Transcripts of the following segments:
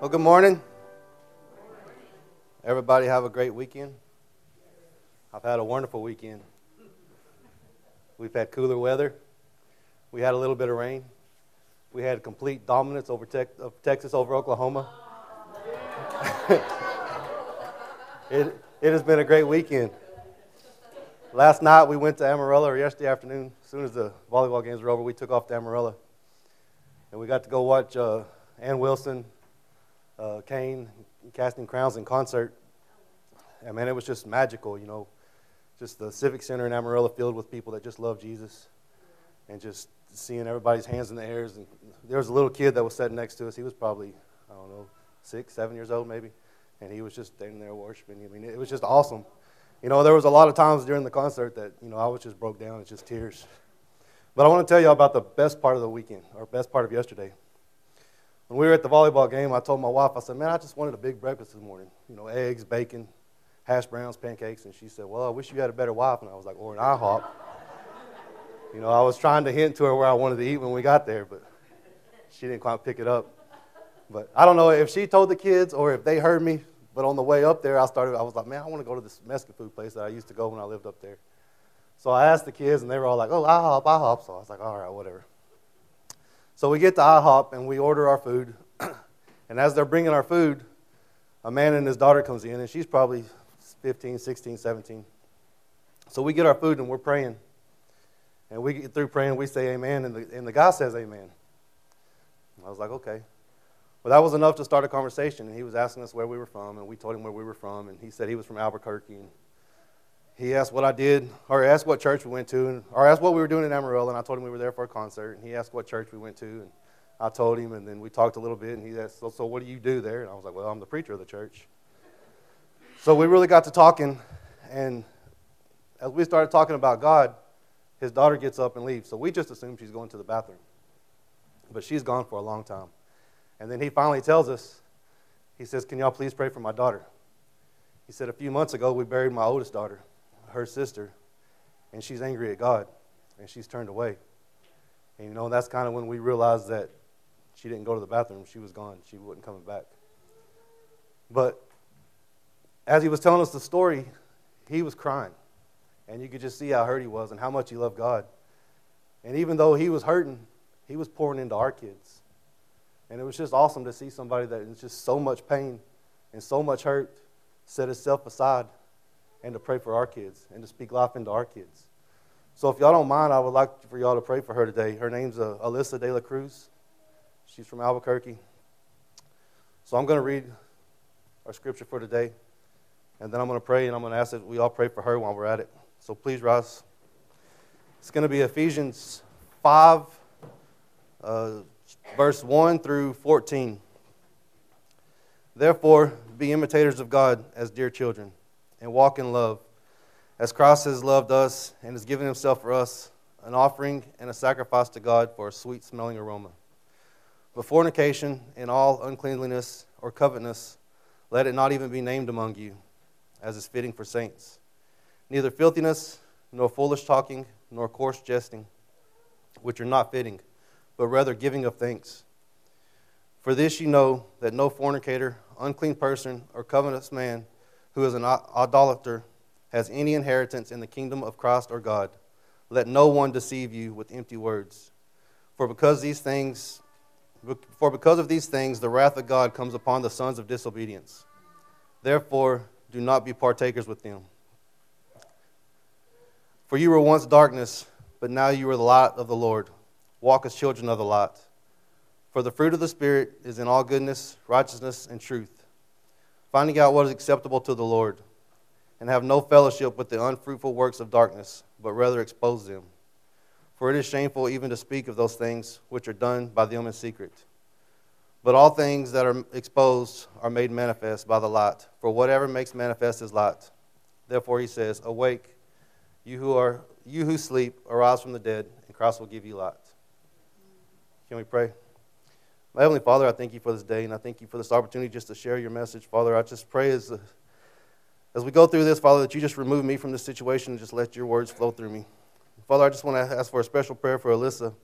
Well, good morning. Everybody have a great weekend. I've had a wonderful weekend. We've had cooler weather. We had a little bit of rain. We had complete dominance over te- of Texas over Oklahoma. it, it has been a great weekend. Last night we went to Amarillo, or yesterday afternoon, as soon as the volleyball games were over, we took off to Amarillo. And we got to go watch uh, Anne Wilson, uh, Cain, Casting Crowns in concert. And man, it was just magical, you know. Just the Civic Center in Amarillo filled with people that just love Jesus. And just seeing everybody's hands in the air. And there was a little kid that was sitting next to us. He was probably, I don't know, six, seven years old maybe. And he was just standing there worshiping. I mean, it was just awesome. You know, there was a lot of times during the concert that, you know, I was just broke down. It's just tears. But I want to tell you about the best part of the weekend, or best part of yesterday. When we were at the volleyball game, I told my wife, I said, man, I just wanted a big breakfast this morning. You know, eggs, bacon, hash browns, pancakes. And she said, well, I wish you had a better wife. And I was like, or an IHOP. you know, I was trying to hint to her where I wanted to eat when we got there, but she didn't quite pick it up. But I don't know if she told the kids or if they heard me, but on the way up there, I started, I was like, man, I want to go to this Mexican food place that I used to go when I lived up there. So I asked the kids, and they were all like, oh, IHOP, IHOP. So I was like, all right, whatever. So we get to IHOP, and we order our food. and as they're bringing our food, a man and his daughter comes in, and she's probably 15, 16, 17. So we get our food, and we're praying. And we get through praying, we say amen, and the, and the guy says amen. I was like, okay. Well, that was enough to start a conversation. And he was asking us where we were from, and we told him where we were from. And he said he was from Albuquerque. And he asked what I did, or asked what church we went to, or asked what we were doing in Amarillo. And I told him we were there for a concert. And he asked what church we went to. And I told him, and then we talked a little bit. And he asked, so, so what do you do there? And I was like, well, I'm the preacher of the church. So we really got to talking. And as we started talking about God, his daughter gets up and leaves. So we just assume she's going to the bathroom. But she's gone for a long time. And then he finally tells us, he says, Can y'all please pray for my daughter? He said, A few months ago, we buried my oldest daughter, her sister, and she's angry at God, and she's turned away. And you know, that's kind of when we realized that she didn't go to the bathroom. She was gone. She wasn't coming back. But as he was telling us the story, he was crying. And you could just see how hurt he was and how much he loved God. And even though he was hurting, he was pouring into our kids. And it was just awesome to see somebody that is just so much pain and so much hurt set itself aside and to pray for our kids and to speak life into our kids. So if y'all don't mind, I would like for y'all to pray for her today. Her name's uh, Alyssa De La Cruz. She's from Albuquerque. So I'm going to read our scripture for today, and then I'm going to pray, and I'm going to ask that we all pray for her while we're at it. So please rise. It's going to be Ephesians 5, uh, verse 1 through 14. Therefore, be imitators of God as dear children, and walk in love, as Christ has loved us and has given himself for us, an offering and a sacrifice to God for a sweet smelling aroma. But fornication and all uncleanliness or covetousness, let it not even be named among you, as is fitting for saints. Neither filthiness, nor foolish talking, nor coarse jesting, which are not fitting but rather giving of thanks. For this you know that no fornicator, unclean person, or covetous man who is an idolater has any inheritance in the kingdom of Christ or God. Let no one deceive you with empty words. For because these things for because of these things the wrath of God comes upon the sons of disobedience. Therefore do not be partakers with them. For you were once darkness, but now you are the light of the Lord. Walk as children of the light. For the fruit of the Spirit is in all goodness, righteousness, and truth, finding out what is acceptable to the Lord, and have no fellowship with the unfruitful works of darkness, but rather expose them. For it is shameful even to speak of those things which are done by them in secret. But all things that are exposed are made manifest by the light, for whatever makes manifest is light. Therefore he says, Awake, you who are you who sleep, arise from the dead, and Christ will give you light. Can we pray? My Heavenly Father, I thank you for this day, and I thank you for this opportunity just to share your message. Father, I just pray as, as we go through this, Father, that you just remove me from this situation and just let your words flow through me. Father, I just want to ask for a special prayer for Alyssa.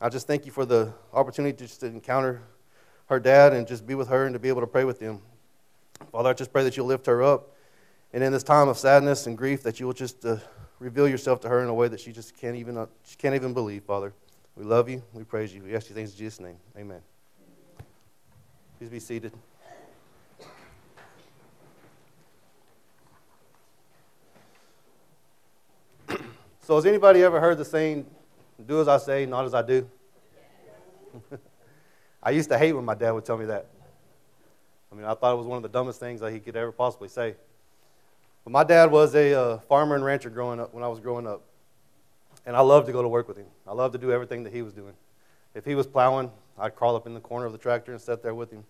I just thank you for the opportunity to just encounter her dad and just be with her and to be able to pray with him. Father, I just pray that you'll lift her up. And in this time of sadness and grief, that you will just uh, reveal yourself to her in a way that she just can't even, uh, she can't even believe, Father. We love you. We praise you. We ask you things in Jesus' name. Amen. Please be seated. so, has anybody ever heard the saying, do as I say, not as I do? I used to hate when my dad would tell me that. I mean, I thought it was one of the dumbest things that he could ever possibly say. But my dad was a uh, farmer and rancher growing up when I was growing up. And I loved to go to work with him. I loved to do everything that he was doing. If he was plowing, I'd crawl up in the corner of the tractor and sit there with him.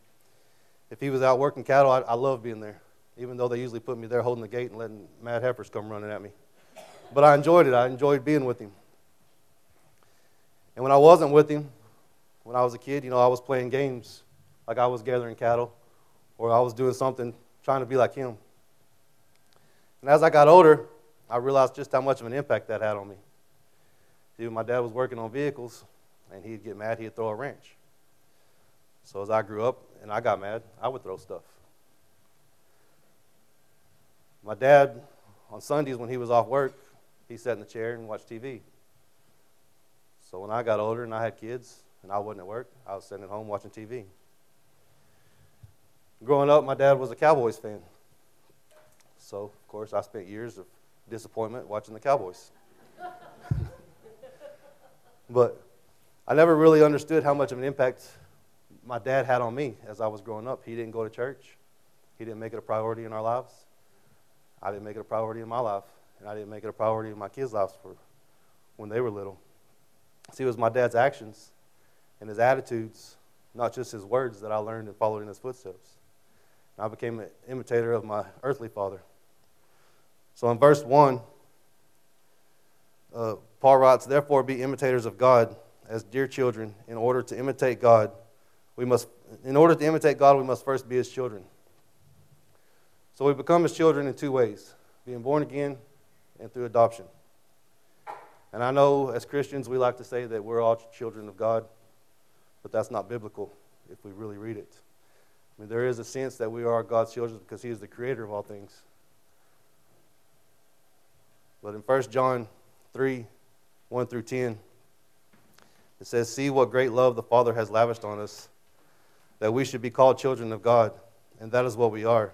If he was out working cattle, I, I loved being there, even though they usually put me there holding the gate and letting mad heifers come running at me. But I enjoyed it. I enjoyed being with him. And when I wasn't with him, when I was a kid, you know, I was playing games like I was gathering cattle or I was doing something trying to be like him. And as I got older, I realized just how much of an impact that had on me. See, my dad was working on vehicles, and he'd get mad, he'd throw a wrench. So as I grew up and I got mad, I would throw stuff. My dad, on Sundays when he was off work, he sat in the chair and watched TV. So when I got older and I had kids and I wasn't at work, I was sitting at home watching TV. Growing up, my dad was a Cowboys fan. So, of course, I spent years of disappointment watching the Cowboys. but I never really understood how much of an impact my dad had on me as I was growing up. He didn't go to church, he didn't make it a priority in our lives. I didn't make it a priority in my life, and I didn't make it a priority in my kids' lives for when they were little. See, it was my dad's actions and his attitudes, not just his words, that I learned and followed in his footsteps. And I became an imitator of my earthly father. So in verse 1, uh, Paul writes, Therefore be imitators of God as dear children. In order to imitate God, we must, in order to imitate God, we must first be his children. So we become his children in two ways being born again and through adoption. And I know as Christians we like to say that we're all children of God, but that's not biblical if we really read it. I mean, there is a sense that we are God's children because He is the creator of all things. But in 1 John 3 1 through 10, it says, See what great love the Father has lavished on us, that we should be called children of God, and that is what we are.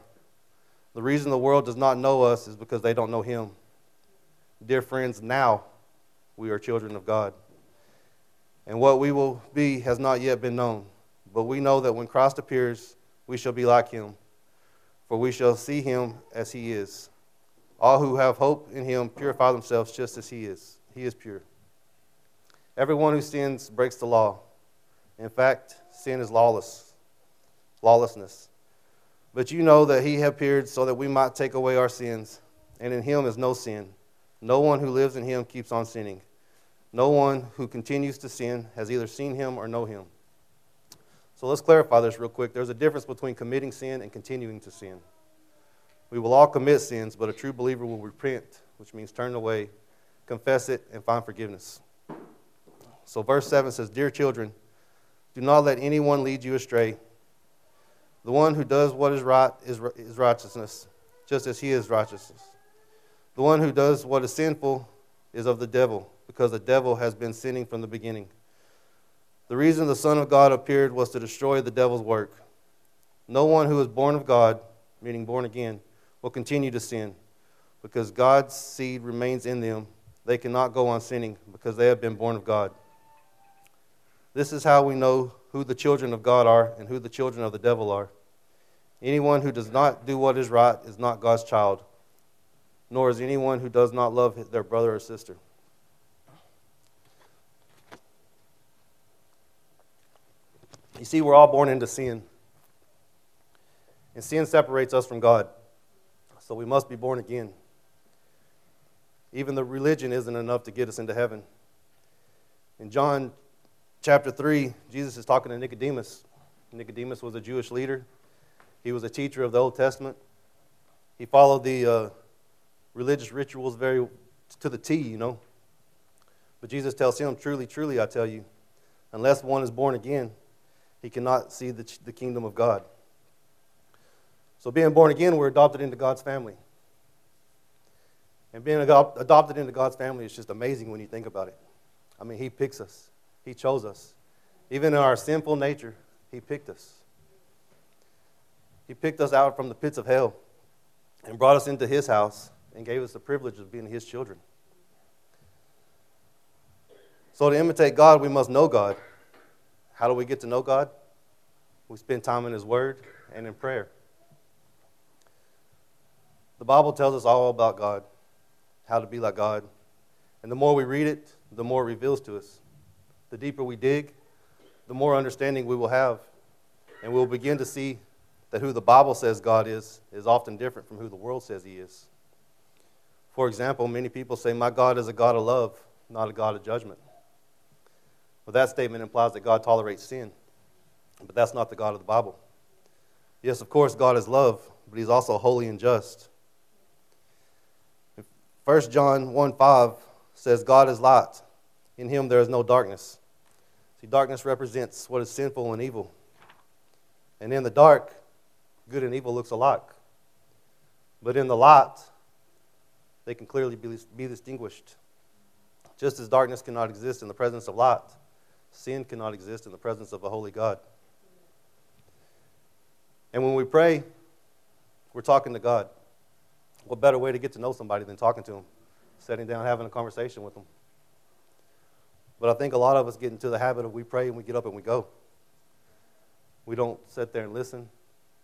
The reason the world does not know us is because they don't know Him. Dear friends, now we are children of God. And what we will be has not yet been known. But we know that when Christ appears, we shall be like him, for we shall see him as he is. All who have hope in him purify themselves just as he is. He is pure. Everyone who sins breaks the law. In fact, sin is lawless, lawlessness. But you know that he appeared so that we might take away our sins, and in him is no sin. No one who lives in him keeps on sinning. No one who continues to sin has either seen him or know him. So let's clarify this real quick. There's a difference between committing sin and continuing to sin. We will all commit sins, but a true believer will repent, which means turn away, confess it, and find forgiveness. So, verse 7 says, Dear children, do not let anyone lead you astray. The one who does what is right is, is righteousness, just as he is righteousness. The one who does what is sinful is of the devil, because the devil has been sinning from the beginning. The reason the Son of God appeared was to destroy the devil's work. No one who is born of God, meaning born again, will continue to sin because God's seed remains in them. They cannot go on sinning because they have been born of God. This is how we know who the children of God are and who the children of the devil are. Anyone who does not do what is right is not God's child, nor is anyone who does not love their brother or sister. You see, we're all born into sin. And sin separates us from God. So we must be born again. Even the religion isn't enough to get us into heaven. In John chapter 3, Jesus is talking to Nicodemus. Nicodemus was a Jewish leader, he was a teacher of the Old Testament. He followed the uh, religious rituals very to the T, you know. But Jesus tells him, Truly, truly, I tell you, unless one is born again, he cannot see the, the kingdom of God. So, being born again, we're adopted into God's family. And being adopted into God's family is just amazing when you think about it. I mean, He picks us, He chose us. Even in our sinful nature, He picked us. He picked us out from the pits of hell and brought us into His house and gave us the privilege of being His children. So, to imitate God, we must know God. How do we get to know God? We spend time in His Word and in prayer. The Bible tells us all about God, how to be like God. And the more we read it, the more it reveals to us. The deeper we dig, the more understanding we will have. And we'll begin to see that who the Bible says God is is often different from who the world says He is. For example, many people say, My God is a God of love, not a God of judgment. Well, that statement implies that God tolerates sin, but that's not the God of the Bible. Yes, of course, God is love, but He's also holy and just. 1 John 1 5 says, God is light. In him there is no darkness. See, darkness represents what is sinful and evil. And in the dark, good and evil looks alike. But in the light, they can clearly be, be distinguished. Just as darkness cannot exist in the presence of light, sin cannot exist in the presence of a holy God. And when we pray, we're talking to God. What better way to get to know somebody than talking to them, sitting down, having a conversation with them? But I think a lot of us get into the habit of we pray and we get up and we go. We don't sit there and listen.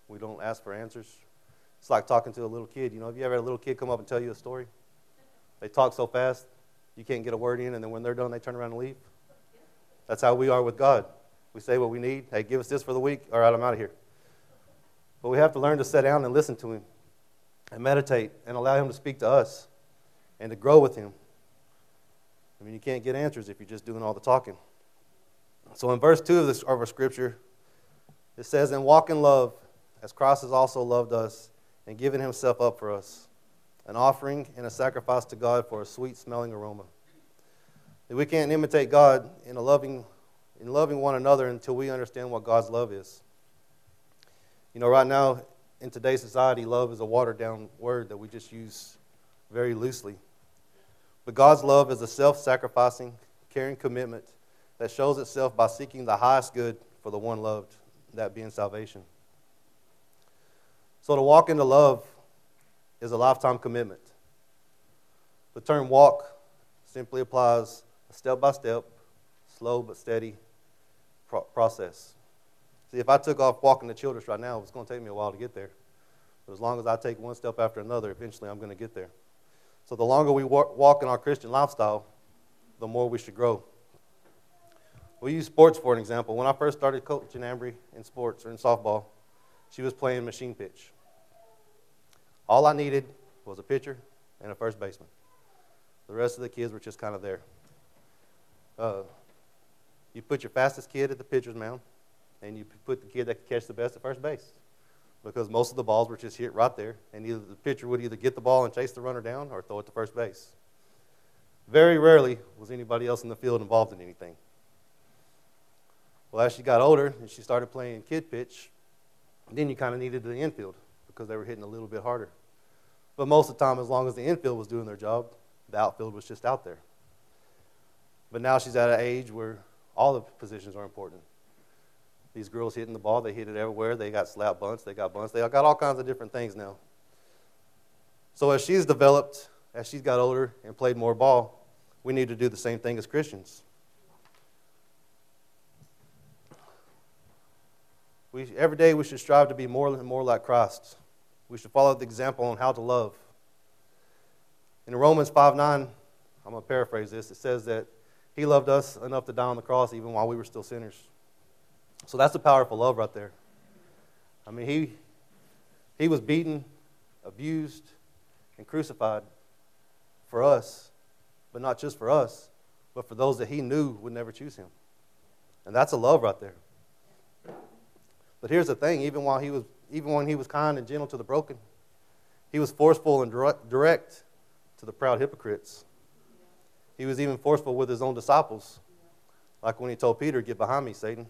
We don't ask for answers. It's like talking to a little kid. You know, have you ever had a little kid come up and tell you a story? They talk so fast, you can't get a word in, and then when they're done, they turn around and leave. That's how we are with God. We say what we need. Hey, give us this for the week. All right, I'm out of here. But we have to learn to sit down and listen to Him and meditate and allow Him to speak to us and to grow with Him. I mean, you can't get answers if you're just doing all the talking. So in verse 2 of, this, of our scripture, it says, And walk in love, as Christ has also loved us and given himself up for us, an offering and a sacrifice to God for a sweet smelling aroma. That we can't imitate God in, loving, in loving one another until we understand what God's love is. You know, right now, in today's society, love is a watered down word that we just use very loosely. But God's love is a self sacrificing, caring commitment that shows itself by seeking the highest good for the one loved, that being salvation. So to walk into love is a lifetime commitment. The term walk simply applies a step by step, slow but steady pro- process. See, if I took off walking to Childress right now, it's going to take me a while to get there. But as long as I take one step after another, eventually I'm going to get there. So the longer we walk in our Christian lifestyle, the more we should grow. We use sports for an example. When I first started coaching Ambry in sports or in softball, she was playing machine pitch. All I needed was a pitcher and a first baseman. The rest of the kids were just kind of there. Uh, you put your fastest kid at the pitcher's mound, and you put the kid that could catch the best at first base. Because most of the balls were just hit right there, and either the pitcher would either get the ball and chase the runner down or throw it to first base. Very rarely was anybody else in the field involved in anything. Well, as she got older and she started playing kid pitch, then you kind of needed the infield because they were hitting a little bit harder. But most of the time, as long as the infield was doing their job, the outfield was just out there. But now she's at an age where all the positions are important. These girls hitting the ball, they hit it everywhere. They got slap bunts, they got bunts, they got all kinds of different things now. So as she's developed, as she's got older and played more ball, we need to do the same thing as Christians. We, every day we should strive to be more and more like Christ. We should follow the example on how to love. In Romans 5 9, I'm going to paraphrase this. It says that he loved us enough to die on the cross even while we were still sinners. So that's a powerful love right there. I mean, he, he was beaten, abused, and crucified for us, but not just for us, but for those that he knew would never choose him. And that's a love right there. But here's the thing even, while he was, even when he was kind and gentle to the broken, he was forceful and direct to the proud hypocrites. He was even forceful with his own disciples, like when he told Peter, Get behind me, Satan.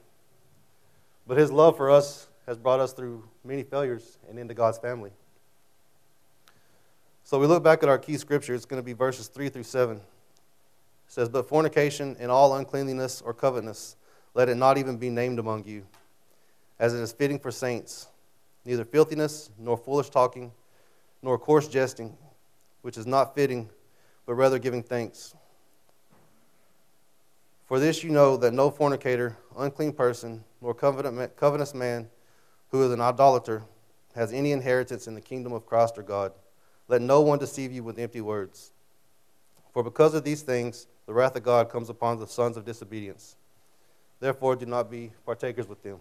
But his love for us has brought us through many failures and into God's family. So we look back at our key scripture. It's going to be verses 3 through 7. It says, But fornication and all uncleanliness or covetousness, let it not even be named among you, as it is fitting for saints. Neither filthiness, nor foolish talking, nor coarse jesting, which is not fitting, but rather giving thanks. For this you know that no fornicator, unclean person, nor covenant, covetous man who is an idolater has any inheritance in the kingdom of Christ or God. Let no one deceive you with empty words. For because of these things, the wrath of God comes upon the sons of disobedience. Therefore, do not be partakers with them.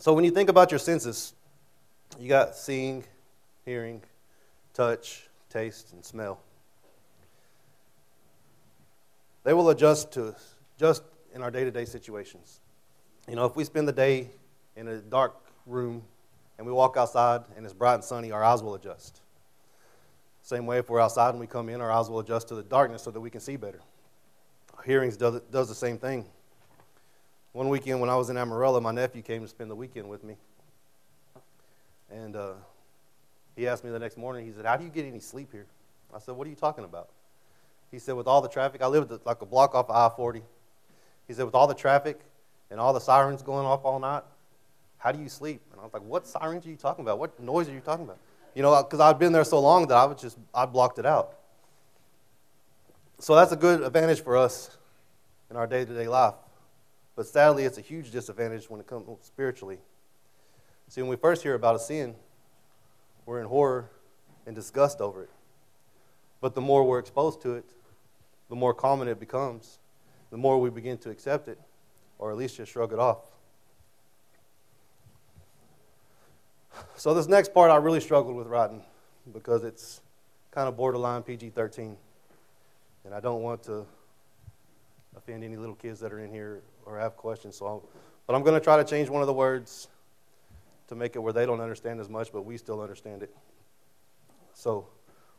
So, when you think about your senses, you got seeing, hearing, touch, taste, and smell. They will adjust to just in our day to day situations. You know, if we spend the day in a dark room and we walk outside and it's bright and sunny, our eyes will adjust. Same way, if we're outside and we come in, our eyes will adjust to the darkness so that we can see better. Hearings does, does the same thing. One weekend when I was in Amarillo, my nephew came to spend the weekend with me. And uh, he asked me the next morning, he said, How do you get any sleep here? I said, What are you talking about? He said, With all the traffic, I live like a block off of I 40. He said, With all the traffic and all the sirens going off all night, how do you sleep? And I was like, What sirens are you talking about? What noise are you talking about? You know, because I'd been there so long that I was just, I blocked it out. So that's a good advantage for us in our day to day life. But sadly, it's a huge disadvantage when it comes spiritually. See, when we first hear about a sin, we're in horror and disgust over it. But the more we're exposed to it, the more common it becomes, the more we begin to accept it, or at least just shrug it off. So, this next part I really struggled with writing because it's kind of borderline PG 13. And I don't want to offend any little kids that are in here or have questions. So, I'll, but I'm going to try to change one of the words to make it where they don't understand as much, but we still understand it. So,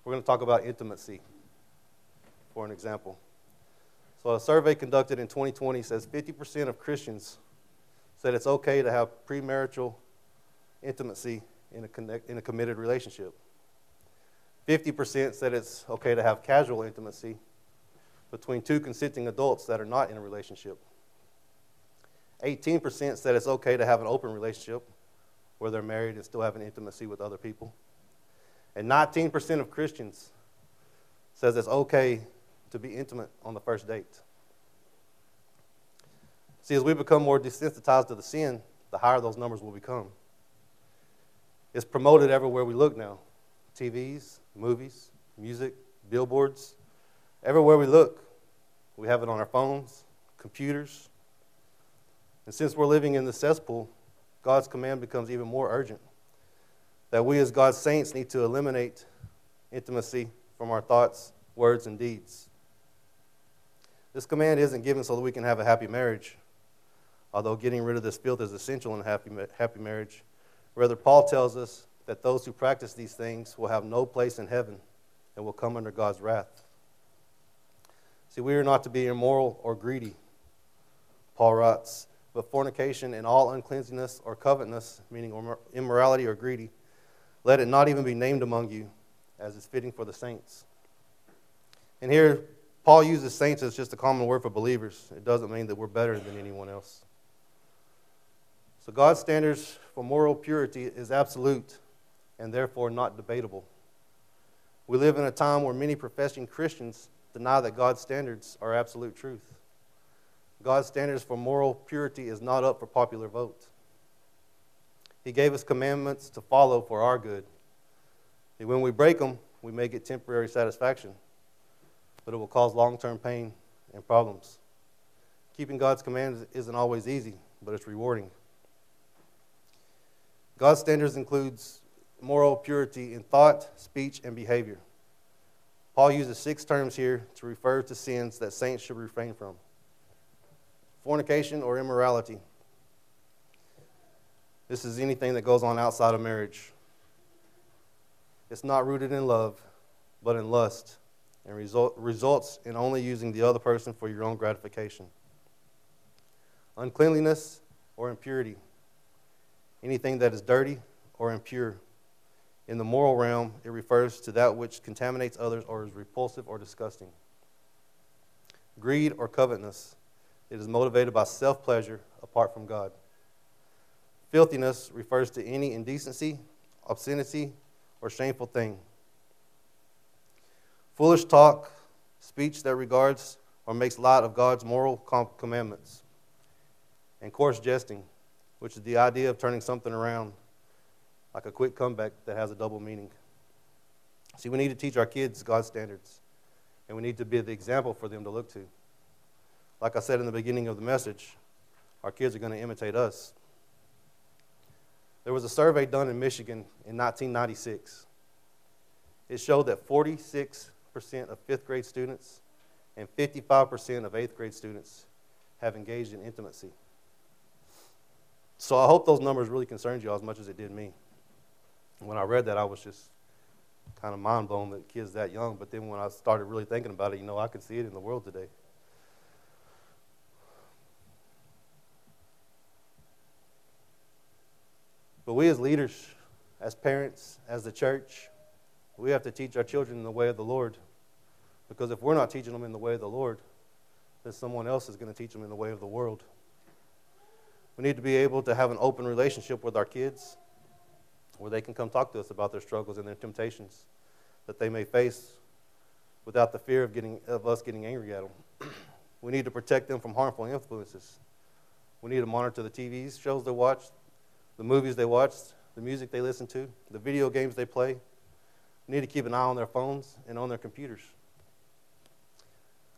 we're going to talk about intimacy for an example. So, a survey conducted in 2020 says 50% of Christians said it's okay to have premarital intimacy in a, connect, in a committed relationship. 50% said it's okay to have casual intimacy between two consenting adults that are not in a relationship. 18% said it's okay to have an open relationship where they're married and still having intimacy with other people. And 19% of Christians says it's okay to be intimate on the first date. See, as we become more desensitized to the sin, the higher those numbers will become. It's promoted everywhere we look now TVs, movies, music, billboards. Everywhere we look, we have it on our phones, computers. And since we're living in the cesspool, God's command becomes even more urgent. That we, as God's saints, need to eliminate intimacy from our thoughts, words, and deeds. This command isn't given so that we can have a happy marriage, although getting rid of this filth is essential in a happy, happy marriage. Rather, Paul tells us that those who practice these things will have no place in heaven and will come under God's wrath. See, we are not to be immoral or greedy. Paul writes, but fornication and all uncleanness or covetousness, meaning immorality or greedy, let it not even be named among you, as is fitting for the saints. And here, Paul uses saints as just a common word for believers. It doesn't mean that we're better than anyone else. So, God's standards for moral purity is absolute and therefore not debatable. We live in a time where many professing Christians deny that God's standards are absolute truth. God's standards for moral purity is not up for popular vote. He gave us commandments to follow for our good. And when we break them, we may get temporary satisfaction, but it will cause long term pain and problems. Keeping God's commands isn't always easy, but it's rewarding. God's standards includes moral purity in thought, speech, and behavior. Paul uses six terms here to refer to sins that saints should refrain from fornication or immorality. This is anything that goes on outside of marriage. It's not rooted in love, but in lust, and result, results in only using the other person for your own gratification. Uncleanliness or impurity, anything that is dirty or impure. In the moral realm, it refers to that which contaminates others or is repulsive or disgusting. Greed or covetousness, it is motivated by self pleasure apart from God. Filthiness refers to any indecency, obscenity, or shameful thing. Foolish talk, speech that regards or makes light of God's moral commandments. And coarse jesting, which is the idea of turning something around, like a quick comeback that has a double meaning. See, we need to teach our kids God's standards, and we need to be the example for them to look to. Like I said in the beginning of the message, our kids are going to imitate us. There was a survey done in Michigan in 1996. It showed that 46% of fifth grade students and 55% of eighth grade students have engaged in intimacy. So I hope those numbers really concerned you as much as it did me. When I read that, I was just kind of mind blown that kids that young. But then when I started really thinking about it, you know, I could see it in the world today. But we as leaders, as parents, as the church, we have to teach our children in the way of the Lord. Because if we're not teaching them in the way of the Lord, then someone else is going to teach them in the way of the world. We need to be able to have an open relationship with our kids where they can come talk to us about their struggles and their temptations that they may face without the fear of, getting, of us getting angry at them. we need to protect them from harmful influences. We need to monitor the TV shows they watch, the movies they watch, the music they listen to, the video games they play. Need to keep an eye on their phones and on their computers.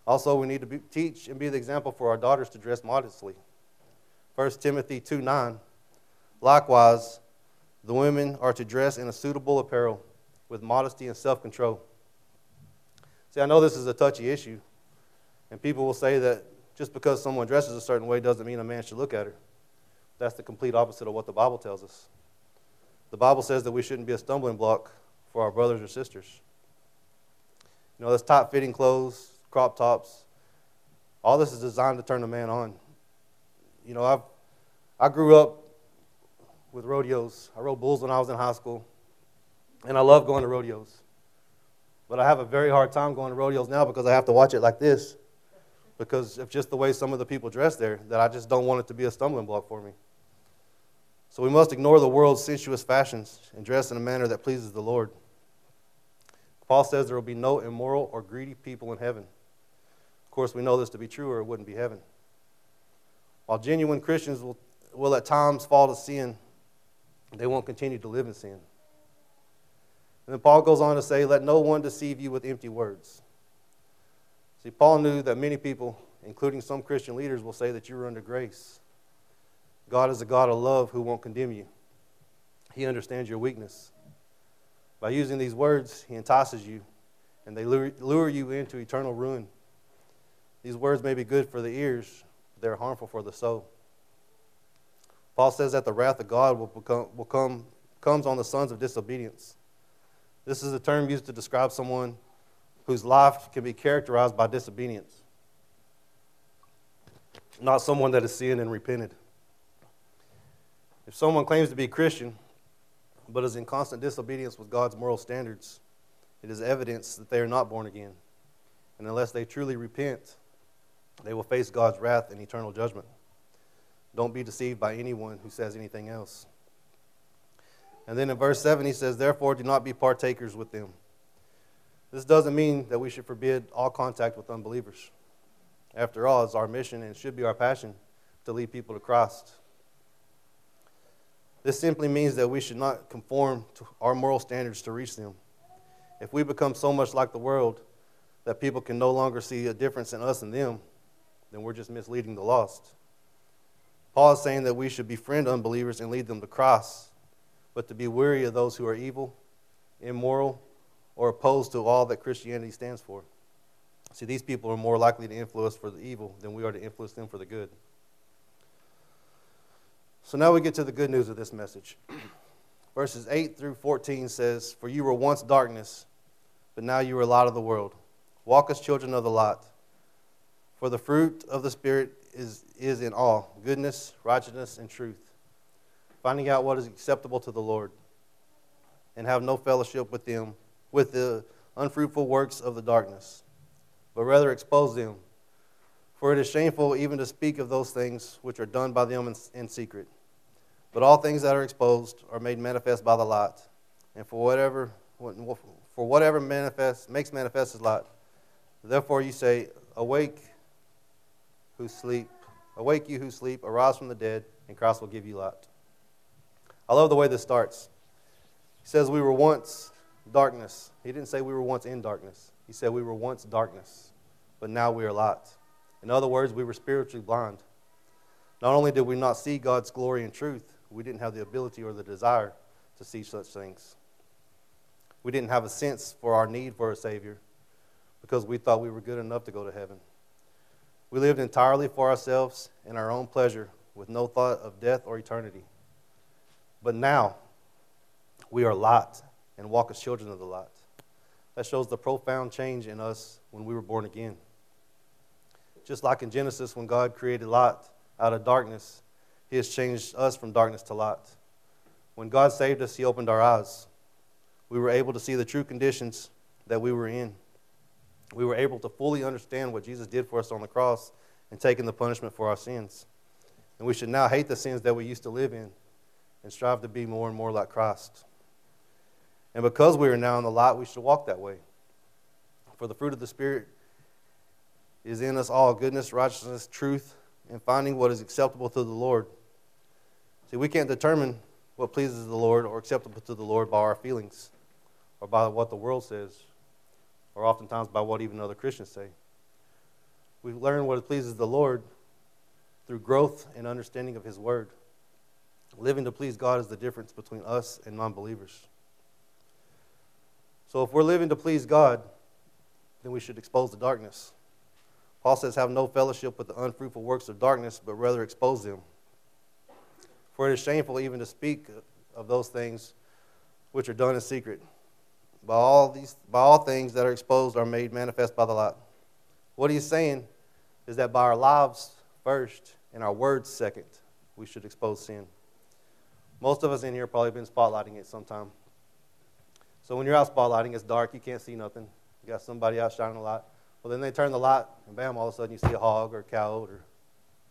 Also, we need to be, teach and be the example for our daughters to dress modestly. 1 Timothy 2 9. Likewise, the women are to dress in a suitable apparel with modesty and self control. See, I know this is a touchy issue, and people will say that just because someone dresses a certain way doesn't mean a man should look at her. That's the complete opposite of what the Bible tells us. The Bible says that we shouldn't be a stumbling block for our brothers or sisters. You know, this tight fitting clothes, crop tops, all this is designed to turn a man on you know, I've, I grew up with rodeos. I rode bulls when I was in high school, and I love going to rodeos. But I have a very hard time going to rodeos now because I have to watch it like this because of just the way some of the people dress there that I just don't want it to be a stumbling block for me. So we must ignore the world's sensuous fashions and dress in a manner that pleases the Lord. Paul says there will be no immoral or greedy people in heaven. Of course, we know this to be true or it wouldn't be heaven. While genuine Christians will, will at times fall to sin, they won't continue to live in sin. And then Paul goes on to say, Let no one deceive you with empty words. See, Paul knew that many people, including some Christian leaders, will say that you are under grace. God is a God of love who won't condemn you, He understands your weakness. By using these words, He entices you, and they lure you into eternal ruin. These words may be good for the ears, but they're harmful for the soul. Paul says that the wrath of God will, become, will come comes on the sons of disobedience. This is a term used to describe someone whose life can be characterized by disobedience, not someone that has sinned and repented. If someone claims to be Christian but is in constant disobedience with God's moral standards, it is evidence that they are not born again. And unless they truly repent, they will face God's wrath and eternal judgment. Don't be deceived by anyone who says anything else. And then in verse 7, he says, Therefore, do not be partakers with them. This doesn't mean that we should forbid all contact with unbelievers. After all, it's our mission and should be our passion to lead people to Christ. This simply means that we should not conform to our moral standards to reach them. If we become so much like the world that people can no longer see a difference in us and them, then we're just misleading the lost. Paul is saying that we should befriend unbelievers and lead them to Christ, but to be weary of those who are evil, immoral, or opposed to all that Christianity stands for. See, these people are more likely to influence for the evil than we are to influence them for the good. So now we get to the good news of this message. Verses 8 through 14 says, For you were once darkness, but now you are light of the world. walk as children of the light. For the fruit of the Spirit is, is in all goodness, righteousness, and truth, finding out what is acceptable to the Lord, and have no fellowship with them, with the unfruitful works of the darkness, but rather expose them. For it is shameful even to speak of those things which are done by them in, in secret. But all things that are exposed are made manifest by the light, and for whatever for whatever manifest makes manifest is light. Therefore you say, Awake, who sleep, awake you who sleep, arise from the dead, and Christ will give you light. I love the way this starts. He says we were once darkness. He didn't say we were once in darkness. He said we were once darkness, but now we are light. In other words, we were spiritually blind. Not only did we not see God's glory and truth, we didn't have the ability or the desire to see such things. We didn't have a sense for our need for a Savior because we thought we were good enough to go to heaven. We lived entirely for ourselves and our own pleasure with no thought of death or eternity. But now, we are light and walk as children of the light. That shows the profound change in us when we were born again. Just like in Genesis, when God created light out of darkness, He has changed us from darkness to light. When God saved us, He opened our eyes. We were able to see the true conditions that we were in. We were able to fully understand what Jesus did for us on the cross and taking the punishment for our sins. And we should now hate the sins that we used to live in and strive to be more and more like Christ. And because we are now in the light, we should walk that way. For the fruit of the Spirit is in us all goodness, righteousness, truth, and finding what is acceptable to the Lord. See, we can't determine what pleases the Lord or acceptable to the Lord by our feelings or by what the world says or oftentimes by what even other Christians say. We learn what pleases the Lord through growth and understanding of His Word. Living to please God is the difference between us and non believers. So if we're living to please God, then we should expose the darkness. Paul says, Have no fellowship with the unfruitful works of darkness, but rather expose them. For it is shameful even to speak of those things which are done in secret. By all, these, by all things that are exposed are made manifest by the light. What he's saying is that by our lives first and our words second, we should expose sin. Most of us in here probably been spotlighting it sometime. So when you're out spotlighting, it's dark, you can't see nothing. You got somebody out shining a light. Well, then they turn the light, and bam, all of a sudden you see a hog or a cow or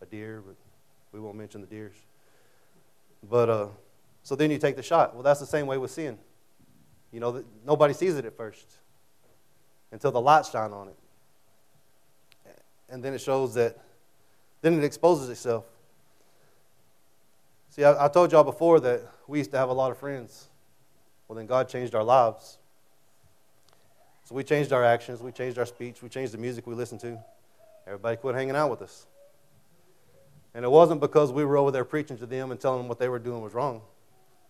a deer, but we won't mention the deers. But uh, so then you take the shot. Well, that's the same way with sin. You know, nobody sees it at first until the light shine on it. And then it shows that, then it exposes itself. See, I, I told y'all before that we used to have a lot of friends. Well, then God changed our lives. So we changed our actions, we changed our speech, we changed the music we listened to. Everybody quit hanging out with us. And it wasn't because we were over there preaching to them and telling them what they were doing was wrong.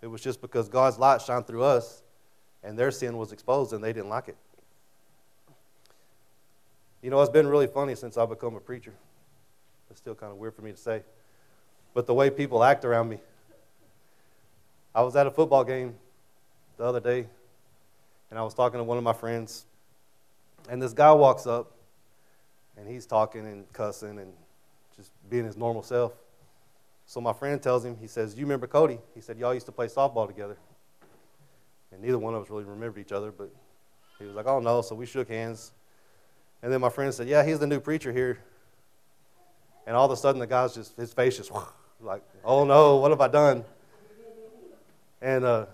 It was just because God's light shined through us and their sin was exposed and they didn't like it. You know, it's been really funny since I've become a preacher. It's still kind of weird for me to say. But the way people act around me. I was at a football game the other day, and I was talking to one of my friends, and this guy walks up, and he's talking and cussing and just being his normal self. So my friend tells him, he says, You remember Cody? He said, Y'all used to play softball together. And neither one of us really remembered each other, but he was like, oh no. So we shook hands. And then my friend said, yeah, he's the new preacher here. And all of a sudden, the guy's just, his face just like, oh no, what have I done? And uh,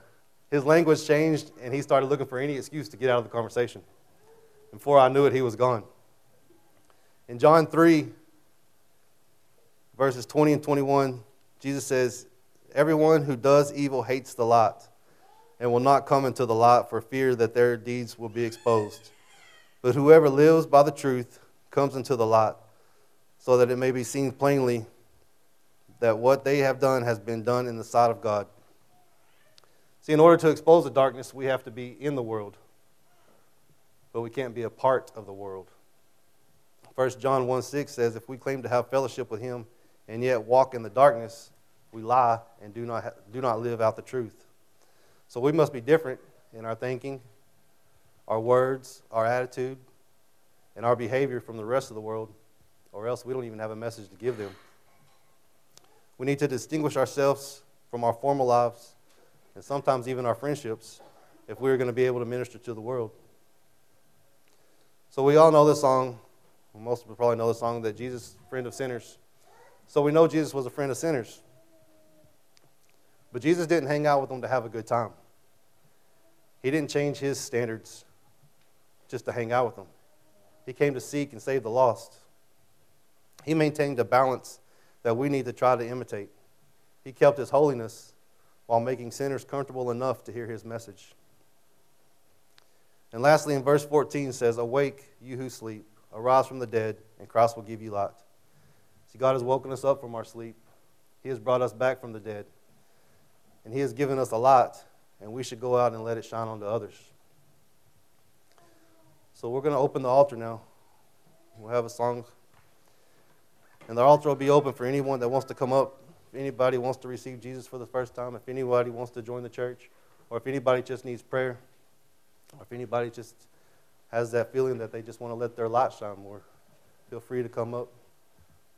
his language changed, and he started looking for any excuse to get out of the conversation. Before I knew it, he was gone. In John 3, verses 20 and 21, Jesus says, Everyone who does evil hates the light and will not come into the light for fear that their deeds will be exposed. But whoever lives by the truth comes into the light, so that it may be seen plainly that what they have done has been done in the sight of God. See, in order to expose the darkness, we have to be in the world, but we can't be a part of the world. 1 John 1 6 says, If we claim to have fellowship with him and yet walk in the darkness, we lie and do not, ha- do not live out the truth. So we must be different in our thinking, our words, our attitude. and our behavior from the rest of the world, or else we don't even have a message to give them. We need to distinguish ourselves from our former lives and sometimes even our friendships if we're going to be able to minister to the world. So we all know this song. Most people probably know the song that Jesus, friend of sinners. So we know Jesus was a friend of sinners. But Jesus didn't hang out with them to have a good time. He didn't change his standards just to hang out with them. He came to seek and save the lost. He maintained a balance that we need to try to imitate. He kept his holiness while making sinners comfortable enough to hear his message. And lastly, in verse 14 says, Awake, you who sleep, arise from the dead, and Christ will give you light. See, God has woken us up from our sleep. He has brought us back from the dead. And He has given us a light, and we should go out and let it shine onto others. So we're going to open the altar now. We'll have a song. And the altar will be open for anyone that wants to come up. If anybody wants to receive Jesus for the first time, if anybody wants to join the church, or if anybody just needs prayer, or if anybody just has that feeling that they just want to let their light shine more, feel free to come up.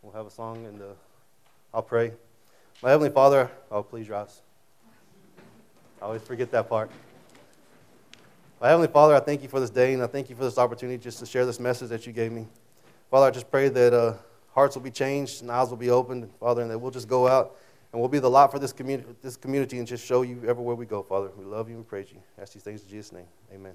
We'll have a song and uh, I'll pray. My Heavenly Father, oh, please rise. I always forget that part. My Heavenly Father, I thank you for this day and I thank you for this opportunity just to share this message that you gave me. Father, I just pray that uh, hearts will be changed and eyes will be opened, Father, and that we'll just go out and we'll be the light for this community, this community and just show you everywhere we go, Father. We love you and praise you. Ask these things in Jesus' name. Amen.